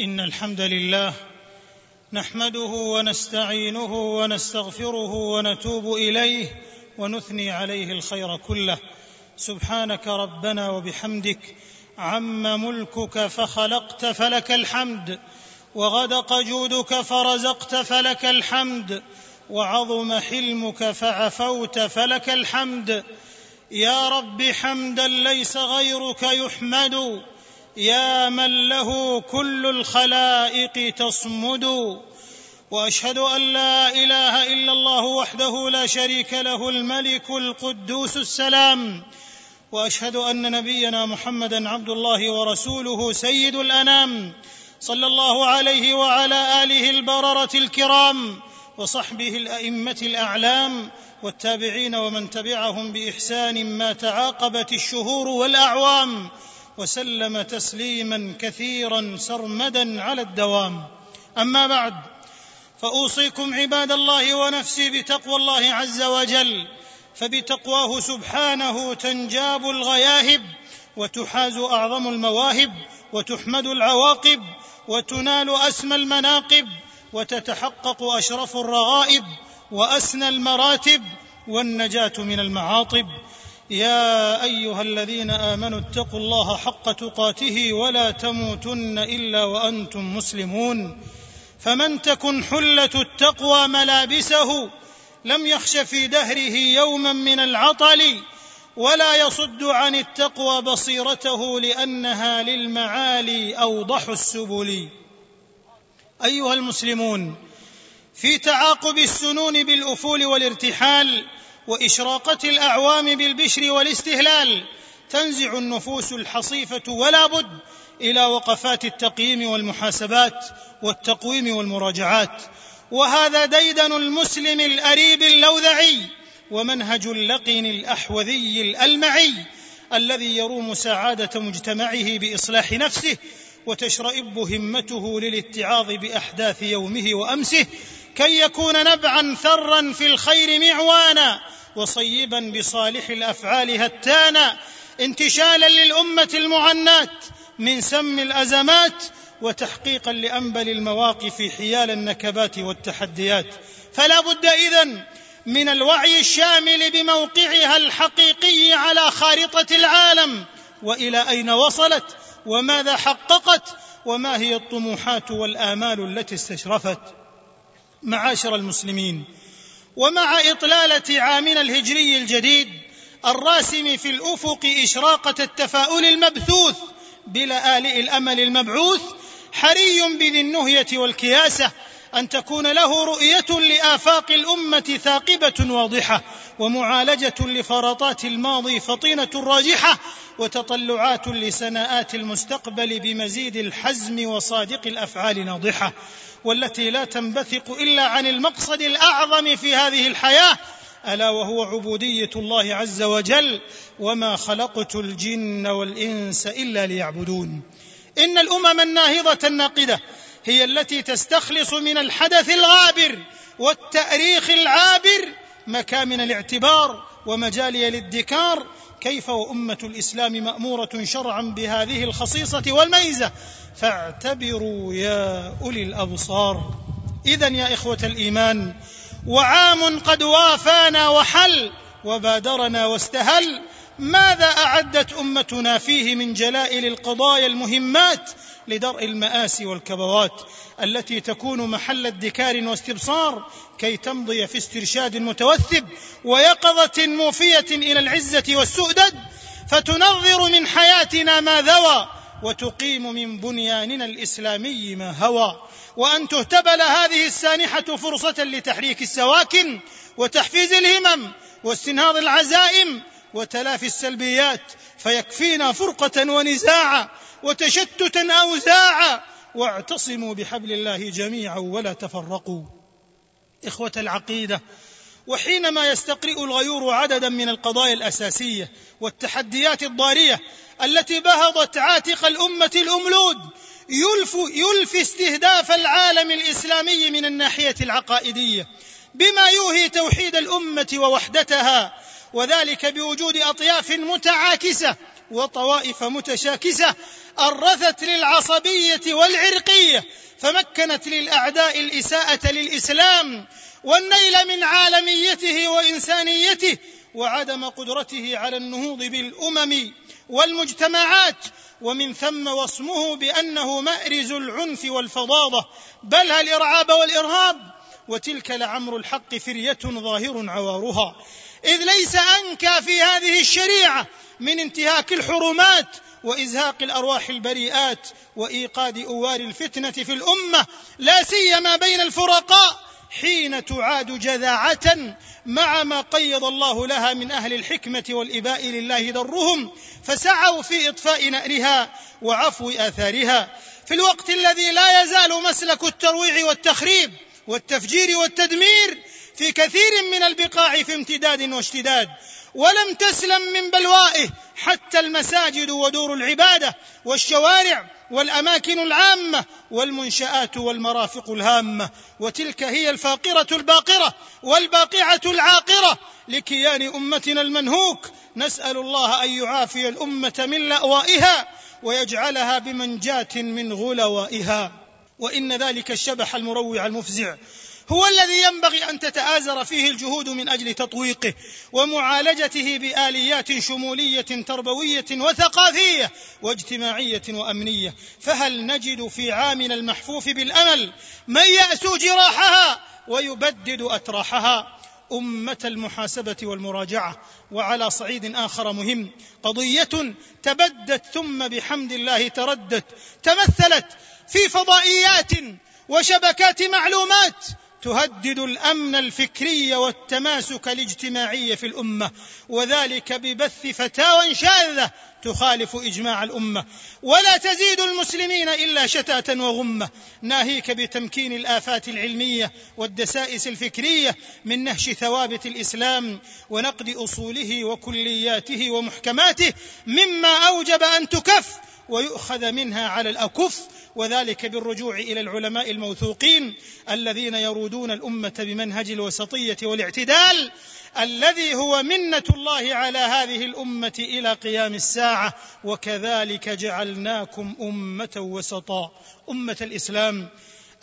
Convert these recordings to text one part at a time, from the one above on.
إن الحمد لله نحمده ونستعينه ونستغفره ونتوب إليه ونثني عليه الخير كله. سبحانك ربنا وبحمدك عم ملكك فخلقت فلك الحمد وغدق جودك فرزقت فلك الحمد وعظم حلمك فعفوت فلك الحمد. يا رب حمدا ليس غيرك يحمد. يا من له كل الخلائق تصمد وأشهد أن لا إله إلا الله وحده لا شريك له الملك القدوس السلام وأشهد أن نبينا محمدا عبد الله ورسوله سيد الأنام صلى الله عليه وعلى آله البررة الكرام وصحبه الأئمة الأعلام والتابعين ومن تبعهم بإحسان ما تعاقبت الشهور والأعوام وسلم تسليما كثيرا سرمدا على الدوام. أما بعد فأوصيكم عباد الله ونفسي بتقوى الله عز وجل فبتقواه سبحانه تنجاب الغياهب وتحاز أعظم المواهب وتحمد العواقب وتنال أسمى المناقب وتتحقق أشرف الرغائب وأسنى المراتب والنجاة من المعاطب. يا أيها الذين آمنوا اتقوا الله حق تقاته ولا تموتن إلا وأنتم مسلمون. فمن تكن حلة التقوى ملابسه لم يخش في دهره يوما من العطل ولا يصد عن التقوى بصيرته لأنها للمعالي أوضح السبل. أيها المسلمون في تعاقب السنون بالأفول والارتحال وإشراقة الأعوام بالبشر والاستهلال تنزع النفوس الحصيفة ولا بد إلى وقفات التقييم والمحاسبات والتقويم والمراجعات. وهذا ديدن المسلم الأريب اللوذعي ومنهج اللقن الأحوذي الألمعي الذي يروم سعادة مجتمعه بإصلاح نفسه وتشرئب همته للاتعاظ بأحداث يومه وأمسه كي يكون نبعا ثرا في الخير معوانا وصيبا بصالح الأفعال هتانا انتشالا للأمة المعنات من سم الأزمات وتحقيقا لأنبل المواقف حيال النكبات والتحديات. فلا بد إذن من الوعي الشامل بموقعها الحقيقي على خارطة العالم وإلى أين وصلت وماذا حققت وما هي الطموحات والآمال التي استشرفت. معاشر المسلمين ومع إطلالة عامنا الهجري الجديد الراسم في الأفق إشراقة التفاؤل المبثوث بلآلئ الأمل المبعوث حري بذي النهية والكياسة أن تكون له رؤية لآفاق الأمة ثاقبة واضحة. ومعالجة لفرطات الماضي فطينة راجحة وتطلعات لسناءات المستقبل بمزيد الحزم وصادق الأفعال ناضحة والتي لا تنبثق إلا عن المقصد الأعظم في هذه الحياة ألا وهو عبودية الله عز وجل وما خلقت الجن والإنس إلا ليعبدون. إن الأمم الناهضة الناقدة هي التي تستخلص من الحدث الغابر والتأريخ العابر مكامن الاعتبار ومجالي الادكار كيف وأمة الإسلام مأمورة شرعا بهذه الخصيصة والميزة؟ فاعتبروا يا أولي الأبصار. اذا يا إخوة الإيمان وعام قد وافانا وحل وبادرنا واستهل ماذا أعدت أمتنا فيه من جلائل القضايا المهمات لدرء المآسي والكبوات التي تكون محل ادكار واستبصار كي تمضي في استرشاد متوثب ويقظة موفية إلى العزة والسؤدد فتنظر من حياتنا ما ذوى وتقيم من بنياننا الإسلامي ما هوى. وأن تهتبل هذه السانحة فرصة لتحريك السواكن وتحفيز الهمم واستنهاض العزائم وتلافي السلبيات فيكفينا فرقة ونزاعا وتشتتا اوزاعا واعتصموا بحبل الله جميعا ولا تفرقوا. إخوة العقيدة وحينما يستقرئ الغيور عددا من القضايا الأساسية والتحديات الضارية التي بهضت عاتق الأمة الأملود يلف يلفي استهداف العالم الإسلامي من الناحية العقائدية بما يوهي توحيد الأمة ووحدتها وذلك بوجود أطياف متعاكسة وطوائف متشاكسة أرثت للعصبية والعرقية فمكنت للأعداء الإساءة للإسلام والنيل من عالميته وإنسانيته وعدم قدرته على النهوض بالأمم والمجتمعات ومن ثم وصمه بأنه مأرز العنف والفظاظه بل الارعاب والإرهاب؟ وتلك لعمر الحق فرية ظاهر عوارها. إذ ليس انكى في هذه الشريعة من انتهاك الحرمات وإزهاق الأرواح البريئات وإيقاد أوار الفتنة في الأمة لا سيما بين الفرقاء حين تعاد جذاعة مع ما قيض الله لها من أهل الحكمة والإباء لله درهم فسعوا في إطفاء نأرها وعفو آثارها. في الوقت الذي لا يزال مسلك الترويع والتخريب والتفجير والتدمير في كثير من البقاع في امتداد واشتداد ولم تسلم من بلوائه حتى المساجد ودور العبادة والشوارع والأماكن العامة والمنشآت والمرافق الهامة. وتلك هي الفاقرة الباقرة والباقعة العاقرة لكيان أمتنا المنهوك. نسأل الله أن يعافي الأمة من لأوائها ويجعلها بمنجاة من غلوائها. وإن ذلك الشبح المروع المفزع هو الذي ينبغي أن تتآزر فيه الجهود من أجل تطويقه ومعالجته بآليات شمولية تربوية وثقافية واجتماعية وأمنية. فهل نجد في عامنا المحفوف بالأمل من ياسو جراحها ويبدد أتراحها؟ أمة المحاسبة والمراجعة. وعلى صعيد آخر مهم قضية تبدت ثم بحمد الله تردت تمثلت في فضائيات وشبكات معلومات تهدد الأمن الفكري والتماسك الاجتماعي في الأمة وذلك ببث فتاوى شاذة تخالف إجماع الأمة. ولا تزيد المسلمين إلا شتاتا وغمة. ناهيك بتمكين الآفات العلمية والدسائس الفكرية من نهش ثوابت الإسلام ونقد أصوله وكلياته ومحكماته مما أوجب أن تكف ويؤخذ منها على الأكف. وذلك بالرجوع إلى العلماء الموثوقين الذين يرودون الأمة بمنهج الوسطية والاعتدال الذي هو منة الله على هذه الأمة إلى قيام الساعة. وكذلك جعلناكم أمة وسطا أمة الإسلام.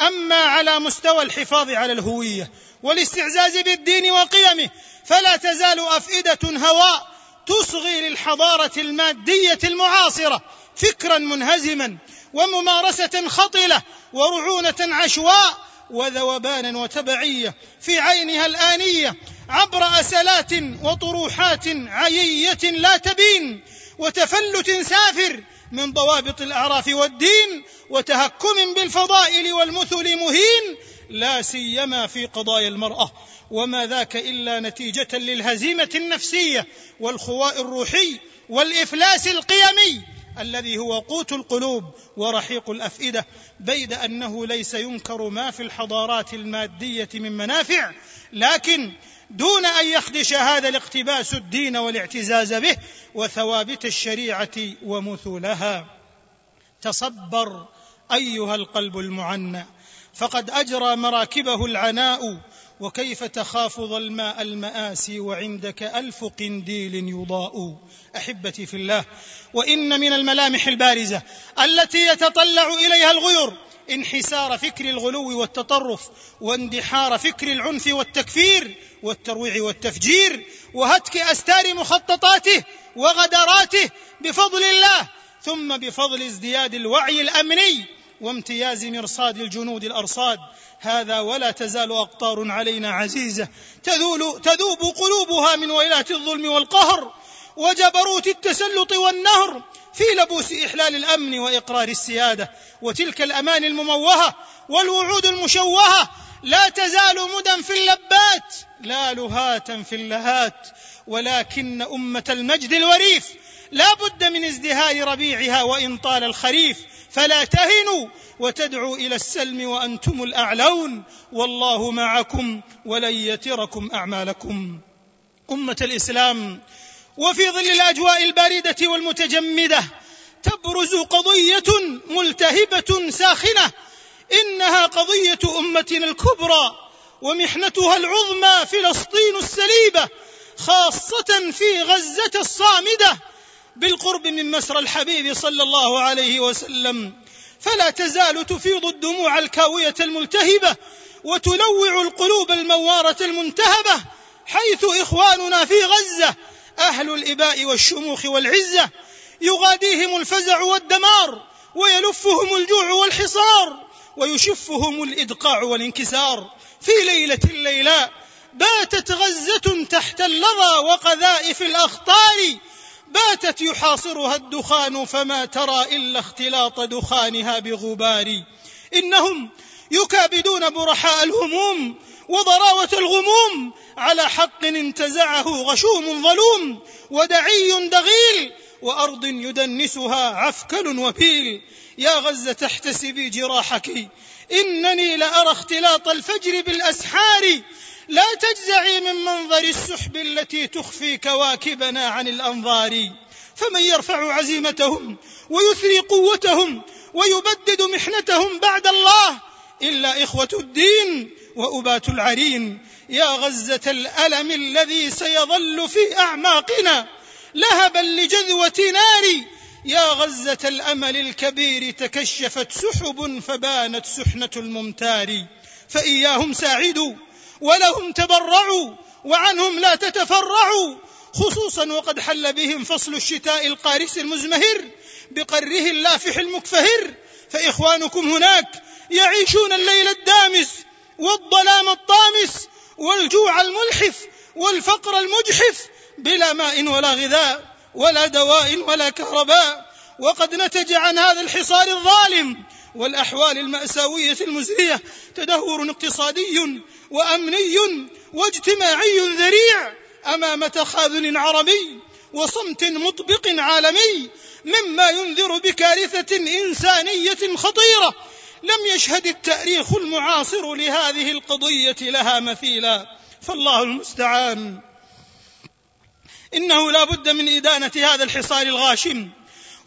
أما على مستوى الحفاظ على الهوية والاستعزاز بالدين وقيمه فلا تزال أفئدة هواء تصغي للحضارة المادية المعاصرة فكرا منهزما وممارسة خطلة ورعونة عشواء وذوبانا وتبعية في عينها الآنية عبر اسلات وطروحات عيية لا تبين وتفلت سافر من ضوابط الأعراف والدين وتهكم بالفضائل والمثل مهين لا سيما في قضايا المرأة. وما ذاك إلا نتيجة للهزيمة النفسية والخواء الروحي والإفلاس القيمي الذي هو قوت القلوب ورحيق الأفئدة بيد أنه ليس ينكر ما في الحضارات المادية من منافع لكن دون أن يخدش هذا الاقتباس الدين والاعتزاز به وثوابت الشريعة ومثلها. تصبر أيها القلب المعنى. فقد أجرى مراكبه العناء وكيف تخاف ظلماء المآسي وعندك ألف قنديل يضاء. أحبتي في الله وإن من الملامح البارزة التي يتطلع إليها الغير انحسار فكر الغلو والتطرف واندحار فكر العنف والتكفير والترويع والتفجير وهتك أستار مخططاته وغدراته بفضل الله ثم بفضل ازدياد الوعي الأمني وامتياز مرصاد الجنود الأرصاد. هذا ولا تزال أقطار علينا عزيزة تذول تذوب قلوبها من ويلات الظلم والقهر وجبروت التسلط والنهر في لبوس إحلال الأمن وإقرار السيادة وتلك الأمان المموهة والوعود المشوهة لا تزال مدى في اللبات لا لهاتا في اللهات ولكن أمة المجد الوريف لا بد من ازدهار ربيعها وإن طال الخريف فلا تهنوا وتدعوا إلى السلم وأنتم الأعلون والله معكم ولن يتركم أعمالكم. أمة الإسلام وفي ظل الأجواء الباردة والمتجمدة تبرز قضية ملتهبة ساخنة إنها قضية أمتنا الكبرى ومحنتها العظمى فلسطين السليبة خاصة في غزة الصامدة بالقرب من مسرى الحبيب صلى الله عليه وسلم. فلا تزال تفيض الدموع الكاوية الملتهبة وتلوع القلوب الموارة المنتهبة حيث إخواننا في غزة أهل الإباء والشموخ والعزة يغاديهم الفزع والدمار ويلفهم الجوع والحصار ويشفهم الإدقاع والانكسار. في ليلة الليلاء باتت غزة تحت اللظى وقذائف الأخطار. باتت يحاصرها الدخان فما ترى إلا اختلاط دخانها بغبار. إنهم يكابدون برحاء الهموم وضراوة الغموم. على حق انتزعه غشوم ظلوم ودعي دغيل وأرض يدنسها عفكل وبيل. يا غزة احتسبي جراحك إنني لأرى اختلاط الفجر بالأسحار. لا تجزعي من منظر السحب التي تخفي كواكبنا عن الأنظار. فمن يرفع عزيمتهم ويثري قوتهم ويبدد محنتهم بعد الله إلا إخوة الدين وأبات العرين. يا غزة الألم الذي سيظل في أعماقنا لهبا لجذوة نار. يا غزة الأمل الكبير تكشفت سحب فبانت سحنة الممتار. فإياهم ساعدوا ولهم تبرعوا وعنهم لا تتفرعوا خصوصا وقد حل بهم فصل الشتاء القارس المزمهر بقره اللافح المكفهر. فإخوانكم هناك يعيشون الليل الدامس والظلام الطامس والجوع الملحف والفقر المجحف بلا ماء ولا غذاء ولا دواء ولا كهرباء. وقد نتج عن هذا الحصار الظالم والأحوال المأساوية المزرية تدهور اقتصادي وأمني واجتماعي ذريع أمام تخاذل عربي وصمت مطبق عالمي مما ينذر بكارثة إنسانية خطيرة لم يشهد التأريخ المعاصر لهذه القضية لها مثيلا. فالله المستعان. إنه لا بد من إدانة هذا الحصار الغاشم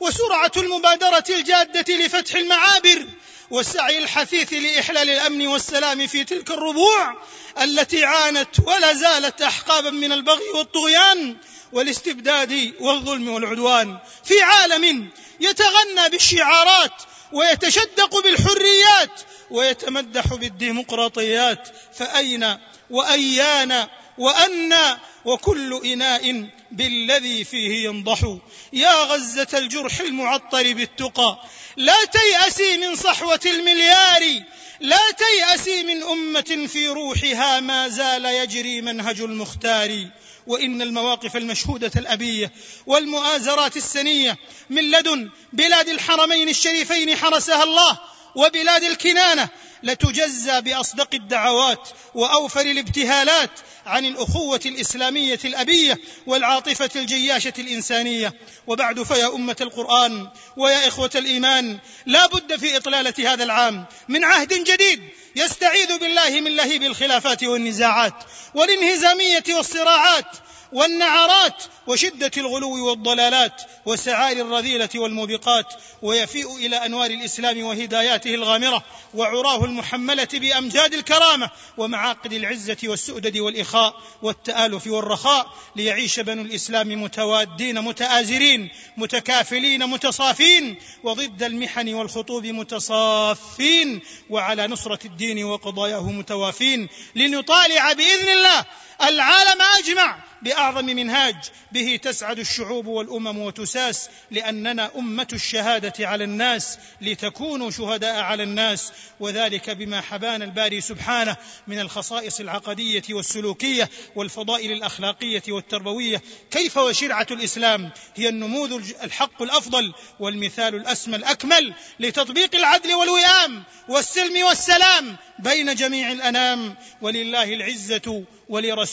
وسرعة المبادرة الجادة لفتح المعابر والسعي الحثيث لإحلال الأمن والسلام في تلك الربوع التي عانت ولا زالت احقابا من البغي والطغيان والاستبداد والظلم والعدوان. في عالم يتغنى بالشعارات ويتشدق بالحريات ويتمدح بالديمقراطيات. فأين وأيان وأنى وكل إناء بالذي فيه ينضح. يا غزة الجرح المعطر بالتقى. لا تيأسي من صحوة المليار. لا تيأسي من أمة في روحها ما زال يجري منهج المختار. وإن المواقف المشهودة الأبية والمؤازرات السنية من لدن بلاد الحرمين الشريفين حرسها الله وبلاد الكنانة لتجزى بأصدق الدعوات وأوفر الابتهالات عن الأخوة الإسلامية الأبية والعاطفة الجياشة الإنسانية. وبعد فيا أمة القرآن ويا إخوة الإيمان لا بد في إطلالة هذا العام من عهد جديد يستعيذ بالله من لهيب الخلافات والنزاعات والانهزامية والصراعات والنعرات وشدة الغلو والضلالات وسعار الرذيلة والموبقات ويفيء إلى أنوار الإسلام وهداياته الغامرة وعراه المحملة بأمجاد الكرامة ومعاقد العزة والسؤدد والإخاء والتآلف والرخاء ليعيش بنو الإسلام متوادين متآزرين متكافلين متصافين وضد المحن والخطوب متصافين وعلى نصرة الدين وقضاياه متوافين لنطالع بإذن الله العالم أجمع بأعظم منهاج به تسعد الشعوب والأمم وتساس لأننا أمة الشهادة على الناس لتكونوا شهداء على الناس وذلك بما حبانا الباري سبحانه من الخصائص العقدية والسلوكية والفضائل الأخلاقية والتربوية. كيف وشرعة الإسلام؟ هي النموذج الحق الأفضل والمثال الأسمى الأكمل لتطبيق العدل والوئام والسلم والسلام بين جميع الأنام. ولله العزة ولرسوله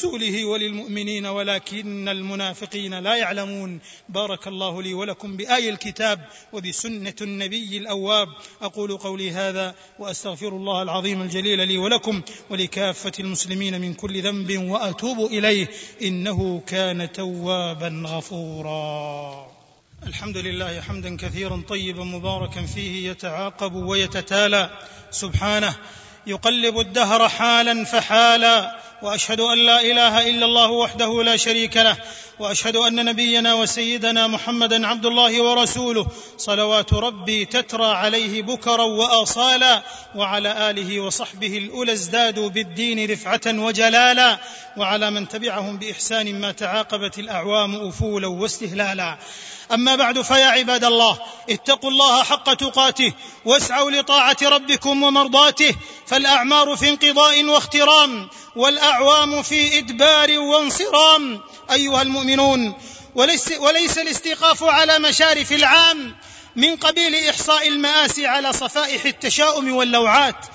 وللمؤمنين ولكن المنافقين لا يعلمون. بارك الله لي ولكم بآي الكتاب وبسنة النبي الأواب. أقول قولي هذا وأستغفر الله العظيم الجليل لي ولكم ولكافة المسلمين من كل ذنب وأتوب إليه. إنه كان توابا غفورا. الحمد لله حمدا كثيرا طيبا مباركا فيه يتعاقب ويتتالى. سبحانه يقلب الدهر حالا فحالا. وأشهد أن لا إله إلا الله وحده لا شريك له وأشهد أن نبينا وسيدنا محمدا عبد الله ورسوله. صلوات ربي تترى عليه بكرا وأصالا وعلى آله وصحبه الأولى ازدادوا بالدين رفعة وجلالا وعلى من تبعهم بإحسان ما تعاقبت الأعوام افولا واستهلالا. أما بعد فيا عباد الله اتقوا الله حق تقاته واسعوا لطاعة ربكم ومرضاته فالأعمار في انقضاء واخترام والأعوام في إدبار وانصرام. أيها المؤمنون وليس, وليس الاستيقاف على مشارف العام من قبيل إحصاء المآسي على صفائح التشاؤم واللوعات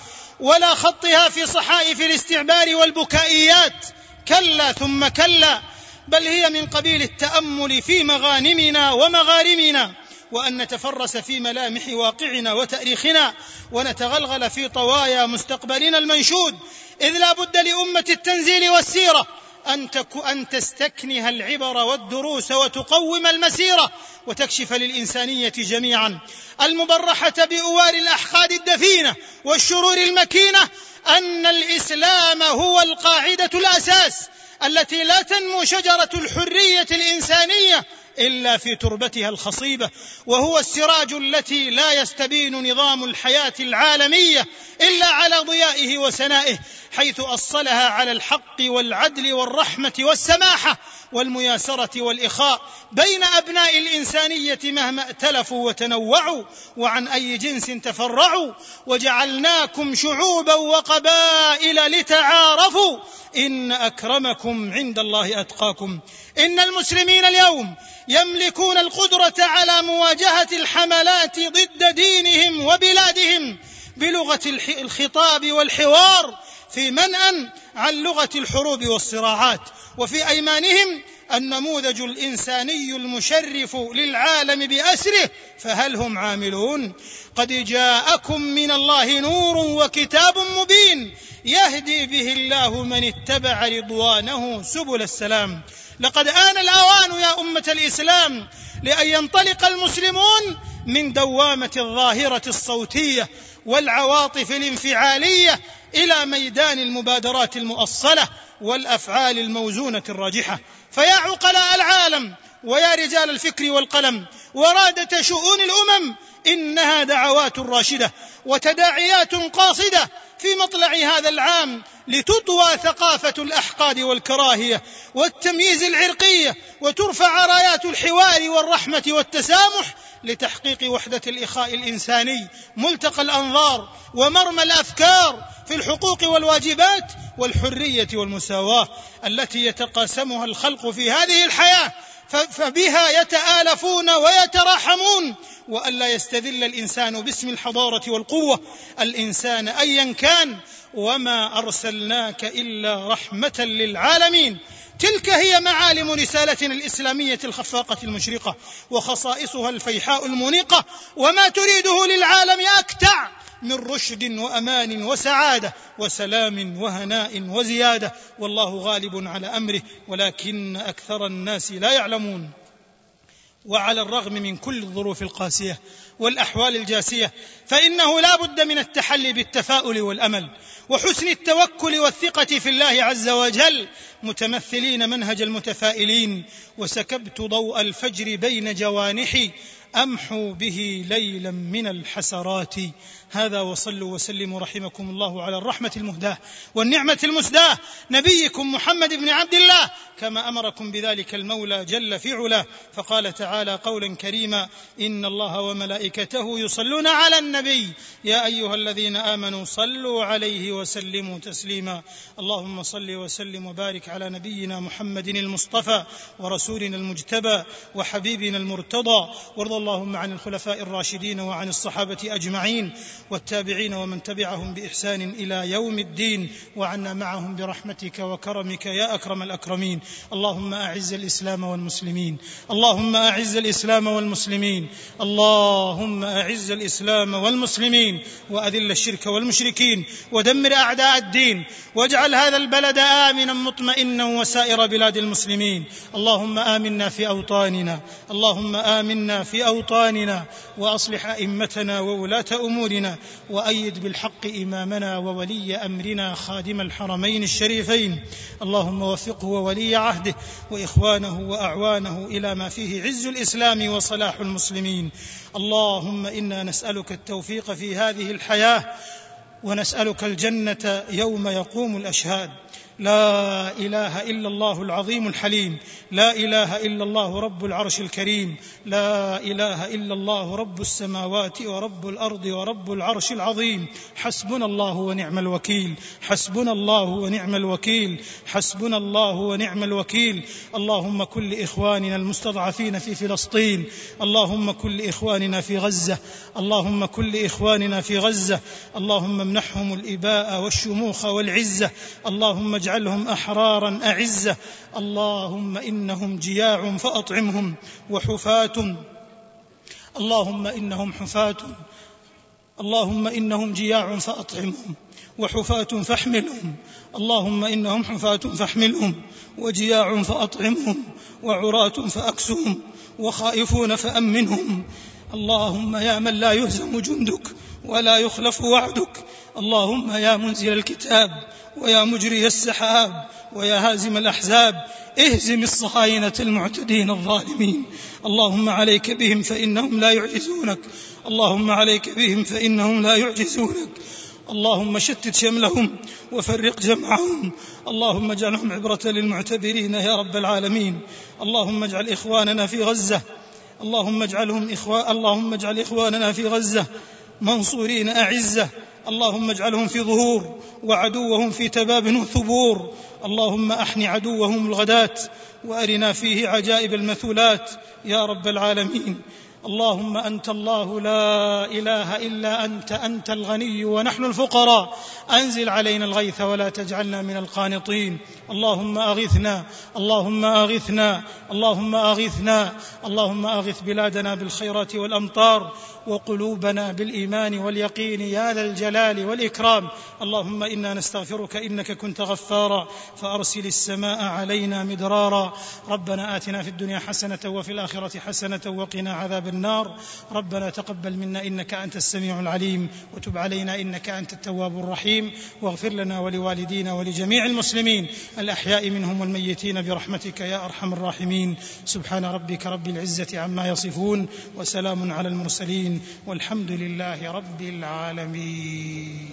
ولا خطها في صحائف الاستعبار والبكائيات. كلا ثم كلا بل هي من قبيل التأمل في مغانمنا ومغارمنا وأن نتفرس في ملامح واقعنا وتأريخنا ونتغلغل في طوايا مستقبلنا المنشود. إذ لا بد لأمة التنزيل والسيرة أن, تك أن تستكنها العبر والدروس وتقوم المسيرة وتكشف للإنسانية جميعا. المبرحة بأوار الأحقاد الدفينة والشرور المكينة أن الإسلام هو القاعدة الأساس التي لا تنمو شجرة الحرية الإنسانية إلا في تربتها الخصيبة وهو السراج التي لا يستبين نظام الحياة العالمية إلا على ضيائه وسنائه حيث أصلها على الحق والعدل والرحمة والسماحة والمياسرة والإخاء بين أبناء الإنسانية مهما ائتلفوا وتنوعوا وعن أي جنس تفرعوا وجعلناكم شعوبا وقبائل لتعارفوا. إن أكرمكم عند الله أتقاكم. إن المسلمين اليوم يملكون القدرة على مواجهة الحملات ضد دينهم وبلادهم بلغة الخطاب والحوار في منأ عن لغة الحروب والصراعات وفي أيمانهم النموذج الإنساني المشرف للعالم بأسره فهل هم عاملون؟ قد جاءكم من الله نور وكتاب مبين يهدي به الله من اتبع رضوانه سبل السلام. لقد آن الأوان يا أمة الإسلام لأن ينطلق المسلمون من دوامة الظاهرة الصوتية والعواطف الانفعالية إلى ميدان المبادرات المؤصلة والأفعال الموزونة الراجحة. فيا عقلاء العالم ويا رجال الفكر والقلم ورادة شؤون الأمم إنها دعوات راشدة وتداعيات قاصدة في مطلع هذا العام لتطوى ثقافة الأحقاد والكراهية والتمييز العرقية وترفع رايات الحوار والرحمة والتسامح لتحقيق وحدة الإخاء الإنساني ملتقى الأنظار ومرمى الأفكار في الحقوق والواجبات والحرية والمساواة التي يتقاسمها الخلق في هذه الحياة فبها يتآلفون ويتراحمون. والا يستذل الإنسان باسم الحضارة والقوة. الإنسان أيا كان وما أرسلناك إلا رحمة للعالمين. تلك هي معالم رسالتنا الإسلامية الخفاقة المشرقة وخصائصها الفيحاء المنيقة وما تريده للعالم أكتع. من رشد وأمان وسعادة وسلام وهناء وزيادة والله غالب على أمره ولكن أكثر الناس لا يعلمون. وعلى الرغم من كل الظروف القاسية والأحوال الجاسية فإنه لا بد من التحلي بالتفاؤل والأمل وحسن التوكل والثقة في الله عز وجل متمثلين منهج المتفائلين. وسكبت ضوء الفجر بين جوانحي أمحو به ليلا من الحسرات. هذا وصلوا وسلموا رحمكم الله على الرحمة المهداة والنعمة المسداة. نبيكم محمد بن عبد الله كما أمركم بذلك المولى جل في علاه. فقال تعالى قولا كريما إن الله وملائكته يصلون على النبي. يا أيها الذين آمنوا صلوا عليه وسلموا تسليما. اللهم صل وسلم وبارك على نبينا محمد المصطفى ورسولنا المجتبى وحبيبنا المرتضى. وارض اللهم عن الخلفاء الراشدين وعن الصحابة أجمعين. والتابعين ومن تبعهم بإحسان إلى يوم الدين وعنا معهم برحمتك وكرمك يا أكرم الأكرمين. اللهم أعز الإسلام والمسلمين. اللهم أعز الإسلام والمسلمين. اللهم أعز الإسلام والمسلمين. وأذل الشرك والمشركين. ودمر أعداء الدين. واجعل هذا البلد آمنا مطمئنا وسائر بلاد المسلمين. اللهم آمنا في أوطاننا. اللهم آمنا في أوطاننا. وأصلح أئمتنا وولاة أمورنا. وأيد بالحق إمامنا وولي أمرنا خادم الحرمين الشريفين. اللهم وفقه وولي عهده وإخوانه وأعوانه إلى ما فيه عز الإسلام وصلاح المسلمين. اللهم إنا نسألك التوفيق في هذه الحياة ونسألك الجنة يوم يقوم الأشهاد. لا إله إلا الله العظيم الحليم لا إله إلا الله رب العرش الكريم لا إله إلا الله رب السماوات ورب الأرض ورب العرش العظيم. حسبنا الله ونعم الوكيل حسبنا الله ونعم الوكيل حسبنا الله ونعم الوكيل. اللهم كل إخواننا المستضعفين في فلسطين اللهم كل إخواننا في غزة اللهم كل إخواننا في غزة اللهم امنحهم الإباء والشموخ والعزة اللهم اجعلهم أحرارا أعزة. اللهم إنهم جياع فأطعمهم وحفاة. اللهم إنهم حفاة. اللهم إنهم جياع فأطعمهم وحفاة فاحملهم. اللهم إنهم حفاة فاحملهم وجياع فأطعمهم وعراة فأكسهم وخائفون فأمنهم. اللهم يا من لا يهزم جندك ولا يخلف وعدك. اللهم يا منزل الكتاب ويا مجري السحاب ويا هازم الأحزاب اهزم الصهاينة المعتدين الظالمين. اللهم عليك بهم فإنهم لا يعجزونك. اللهم عليك بهم فإنهم لا يعجزونك. اللهم شتت شملهم وفرق جمعهم. اللهم اجعلهم عبرة للمعتبرين يا رب العالمين. اللهم اجعل إخواننا في غزة. اللهم اجعلهم إخوان اللهم اجعل إخواننا في غزة. منصورين أعزة. اللهم اجعلهم في ظهور وعدوهم في تباب وثبور اللهم احن عدوهم الغداة وأرنا فيه عجائب المثولات. يا رب العالمين. اللهم أنت الله لا إله إلا أنت أنت الغني ونحن الفقراء. أنزل علينا الغيث ولا تجعلنا من القانطين. اللهم أغثنا اللهم أغثنا اللهم أغثنا اللهم أغث بلادنا بالخيرات والأمطار وقلوبنا بالإيمان واليقين يا ذا الجلال والإكرام. اللهم إنا نستغفرك إنك كنت غفارا. فأرسل السماء علينا مدرارا. ربنا آتنا في الدنيا حسنة وفي الآخرة حسنة وقنا النار. ربنا تقبل منا إنك أنت السميع العليم وتب علينا إنك أنت التواب الرحيم. واغفر لنا ولوالدينا ولجميع المسلمين الأحياء منهم والميتين برحمتك يا أرحم الراحمين. سبحان ربك رب العزة عما يصفون وسلام على المرسلين والحمد لله رب العالمين.